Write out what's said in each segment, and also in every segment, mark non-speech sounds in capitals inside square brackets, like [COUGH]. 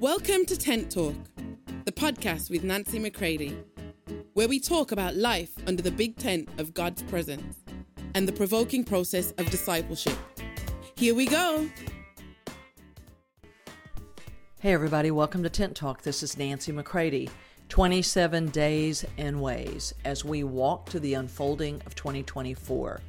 Welcome to Tent Talk, the podcast with Nancy McCready, where we talk about life under the big tent of God's presence and the provoking process of discipleship. Here we go. Hey, everybody, welcome to Tent Talk. This is Nancy McCready. 27 days and ways as we walk to the unfolding of 2024.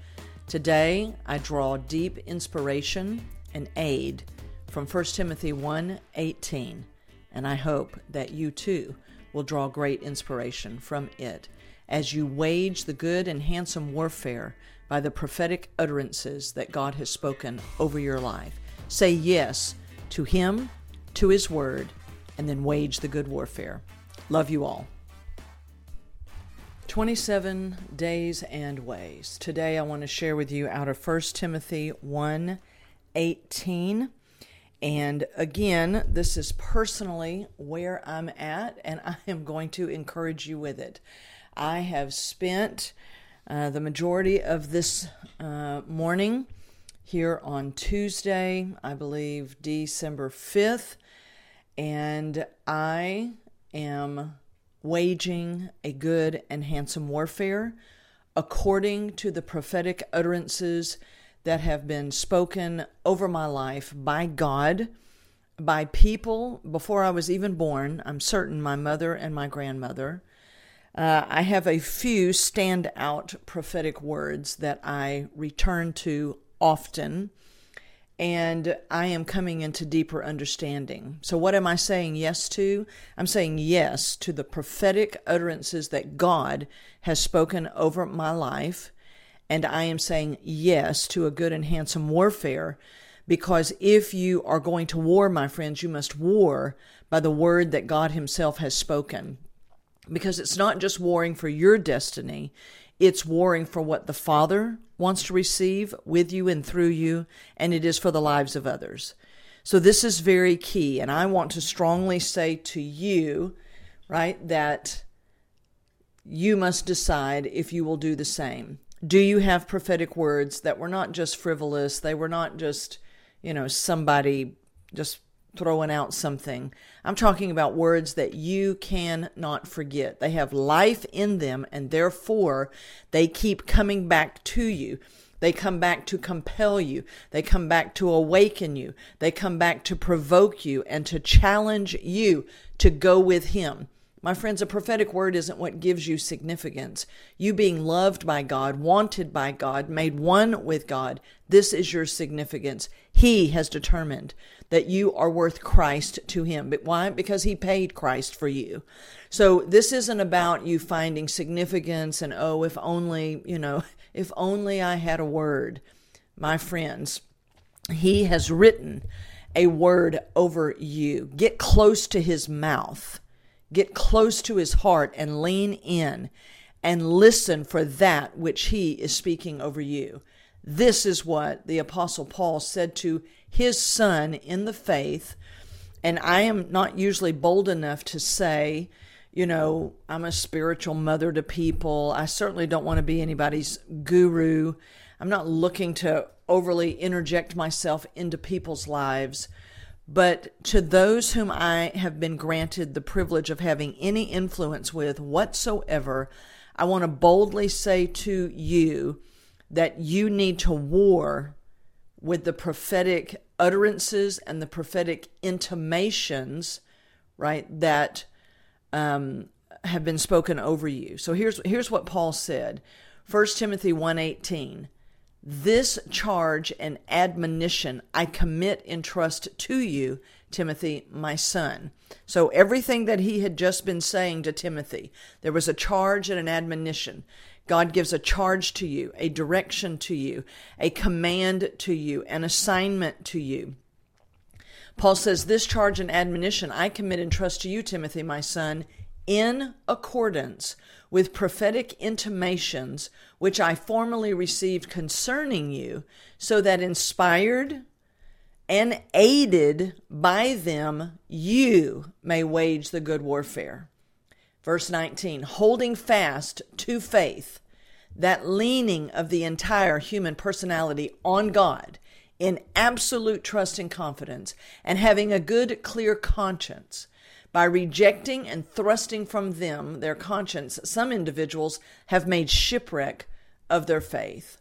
Today, I draw deep inspiration and aid from 1 Timothy 1:18, and I hope that you too will draw great inspiration from it as you wage the good and handsome warfare by the prophetic utterances that God has spoken over your life. Say yes to him, to his word, and then wage the good warfare. Love you all. 27 days and ways. Today I want to share with you out of 1 Timothy 1 18. And again, this is personally where I'm at, and I am going to encourage you with it. I have spent uh, the majority of this uh, morning here on Tuesday, I believe December 5th, and I am waging a good and handsome warfare according to the prophetic utterances that have been spoken over my life by God, by people before I was even born. I'm certain my mother and my grandmother. Uh, I have a few standout prophetic words that I return to often, and I am coming into deeper understanding. So, what am I saying yes to? I'm saying yes to the prophetic utterances that God has spoken over my life and I am saying yes to a good and handsome warfare because if you are going to war, my friends, you must war by the word that God Himself has spoken. Because it's not just warring for your destiny, it's warring for what the Father wants to receive with you and through you, and it is for the lives of others. So this is very key, and I want to strongly say to you, right, that you must decide if you will do the same do you have prophetic words that were not just frivolous they were not just you know somebody just throwing out something i'm talking about words that you cannot forget they have life in them and therefore they keep coming back to you they come back to compel you. They come back to awaken you. They come back to provoke you and to challenge you to go with Him. My friends, a prophetic word isn't what gives you significance. You being loved by God, wanted by God, made one with God, this is your significance. He has determined that you are worth Christ to Him. But why? Because He paid Christ for you. So this isn't about you finding significance and, oh, if only, you know, [LAUGHS] if only I had a word. My friends, He has written a word over you. Get close to His mouth Get close to his heart and lean in and listen for that which he is speaking over you. This is what the Apostle Paul said to his son in the faith. And I am not usually bold enough to say, you know, I'm a spiritual mother to people. I certainly don't want to be anybody's guru. I'm not looking to overly interject myself into people's lives. But to those whom I have been granted the privilege of having any influence with whatsoever, I want to boldly say to you that you need to war with the prophetic utterances and the prophetic intimations, right, that um, have been spoken over you. So here's here's what Paul said. 1 Timothy 1:18 this charge and admonition I commit in trust to you, Timothy, my son. So, everything that he had just been saying to Timothy, there was a charge and an admonition. God gives a charge to you, a direction to you, a command to you, an assignment to you. Paul says, This charge and admonition I commit and trust to you, Timothy, my son, in accordance with prophetic intimations which I formerly received concerning you, so that inspired and aided by them you may wage the good warfare. Verse 19, holding fast to faith, that leaning of the entire human personality on God in absolute trust and confidence and having a good, clear conscience. By rejecting and thrusting from them their conscience, some individuals have made shipwreck of their faith.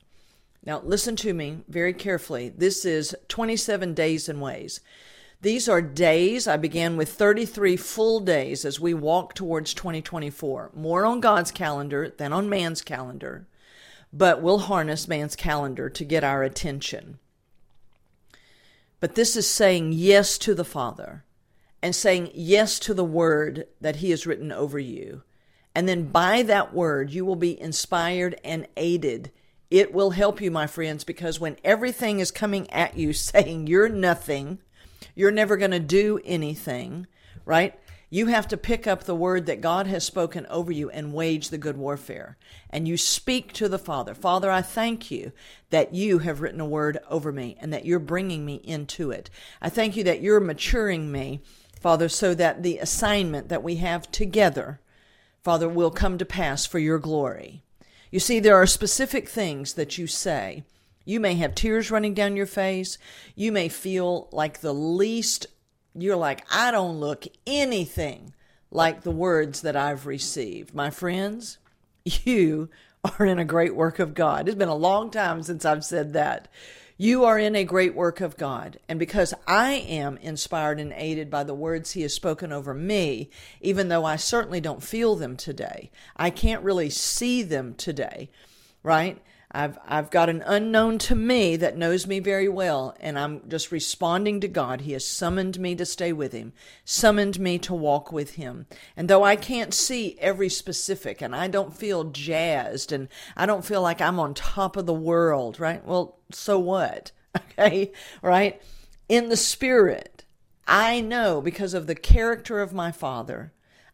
Now, listen to me very carefully. This is 27 days and ways. These are days. I began with 33 full days as we walk towards 2024. More on God's calendar than on man's calendar, but we'll harness man's calendar to get our attention. But this is saying yes to the Father and saying yes to the word that He has written over you. And then by that word, you will be inspired and aided. It will help you, my friends, because when everything is coming at you [LAUGHS] saying you're nothing, you're never going to do anything, right? You have to pick up the word that God has spoken over you and wage the good warfare. And you speak to the Father Father, I thank you that you have written a word over me and that you're bringing me into it. I thank you that you're maturing me, Father, so that the assignment that we have together, Father, will come to pass for your glory. You see, there are specific things that you say. You may have tears running down your face. You may feel like the least you're like, I don't look anything like the words that I've received. My friends, [LAUGHS] you are in a great work of God. It's been a long time since I've said that. You are in a great work of God. And because I am inspired and aided by the words He has spoken over me, even though I certainly don't feel them today, I can't really see them today, right? I've I've got an unknown to me that knows me very well and I'm just responding to God. He has summoned me to stay with him, summoned me to walk with him. And though I can't see every specific and I don't feel jazzed and I don't feel like I'm on top of the world, right? Well, so what? [LAUGHS] Okay? Right? In the spirit, I know because of the character of my father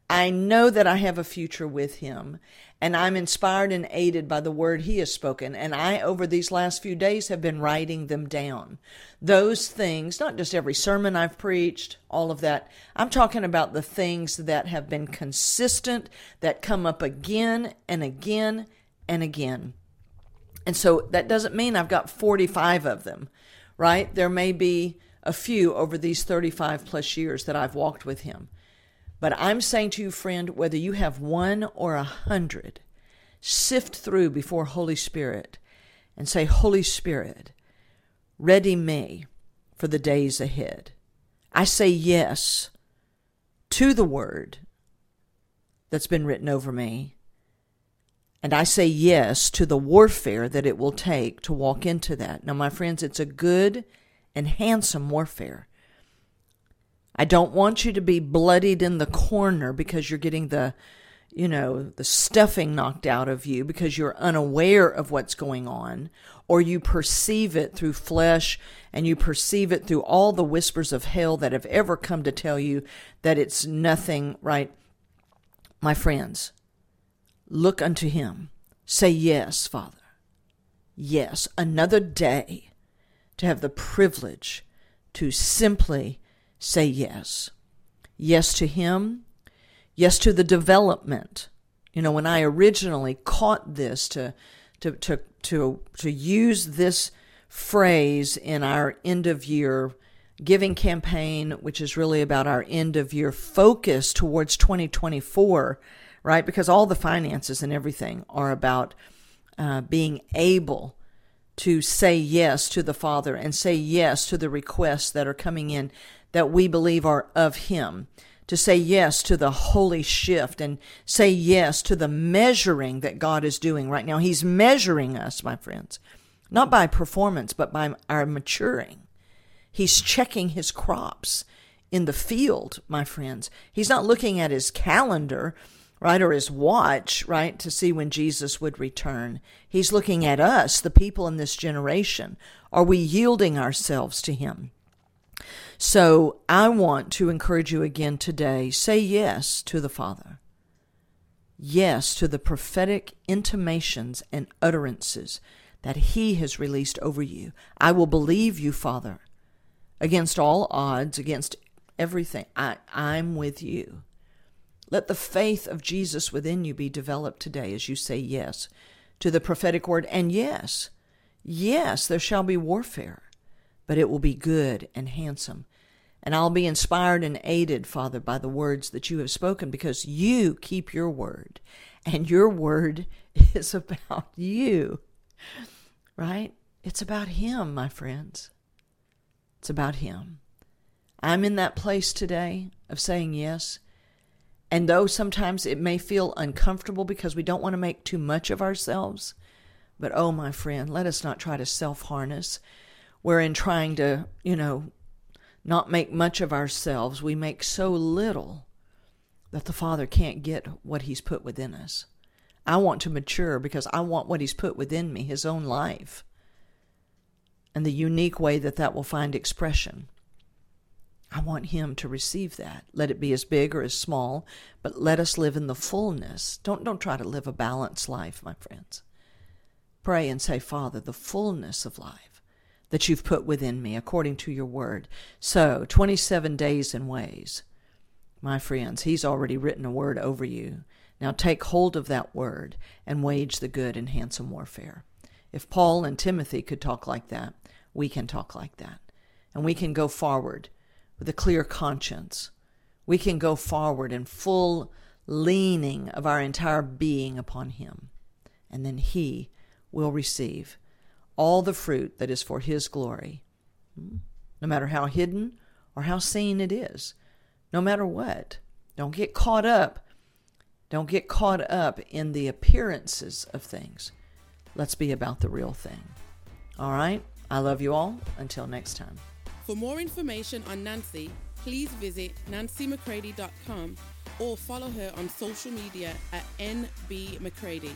I know that I have a future with him, and I'm inspired and aided by the word he has spoken. And I, over these last few days, have been writing them down. Those things, not just every sermon I've preached, all of that. I'm talking about the things that have been consistent, that come up again and again and again. And so that doesn't mean I've got 45 of them, right? There may be a few over these 35 plus years that I've walked with him. But I'm saying to you, friend, whether you have one or a hundred, sift through before Holy Spirit and say, Holy Spirit, ready me for the days ahead. I say yes to the word that's been written over me. And I say yes to the warfare that it will take to walk into that. Now, my friends, it's a good and handsome warfare. I don't want you to be bloodied in the corner because you're getting the, you know, the stuffing knocked out of you because you're unaware of what's going on, or you perceive it through flesh and you perceive it through all the whispers of hell that have ever come to tell you that it's nothing, right? My friends, look unto him. Say, Yes, Father. Yes, another day to have the privilege to simply say yes. Yes to Him, yes to the development. You know, when I originally caught this to, to, to, to, to use this phrase in our end of year giving campaign, which is really about our end of year focus towards 2024, right? Because all the finances and everything are about uh, being able to say yes to the Father and say yes to the requests that are coming in that we believe are of Him, to say yes to the holy shift and say yes to the measuring that God is doing right now. He's measuring us, my friends, not by performance, but by our maturing. He's checking his crops in the field, my friends. He's not looking at his calendar, right, or his watch, right, to see when Jesus would return. He's looking at us, the people in this generation. Are we yielding ourselves to him? So I want to encourage you again today say yes to the Father. Yes to the prophetic intimations and utterances that He has released over you. I will believe you, Father, against all odds, against everything. I, I'm with you. Let the faith of Jesus within you be developed today as you say yes to the prophetic word. And yes, yes, there shall be warfare. But it will be good and handsome. And I'll be inspired and aided, Father, by the words that you have spoken because you keep your word. And your word [LAUGHS] is about you, right? It's about Him, my friends. It's about Him. I'm in that place today of saying yes. And though sometimes it may feel uncomfortable because we don't want to make too much of ourselves, but oh, my friend, let us not try to self harness. We're in trying to, you know, not make much of ourselves. We make so little that the Father can't get what He's put within us. I want to mature because I want what He's put within me, His own life, and the unique way that that will find expression. I want Him to receive that. Let it be as big or as small, but let us live in the fullness. Don't, don't try to live a balanced life, my friends. Pray and say, Father, the fullness of life that you've put within me according to your word. So, 27 days and ways. My friends, He's already written a word over you. Now take hold of that word and wage the good and handsome warfare. If Paul and Timothy could talk like that, we can talk like that. And we can go forward with a clear conscience. We can go forward in full leaning of our entire being upon Him. And then He will receive all the fruit that is for His glory, no matter how hidden or how seen it is, no matter what. Don't get caught up. Don't get caught up in the appearances of things. Let's be about the real thing. All right? I love you all. Until next time. For more information on Nancy, please visit nancymccready.com or follow her on social media at NB McCready.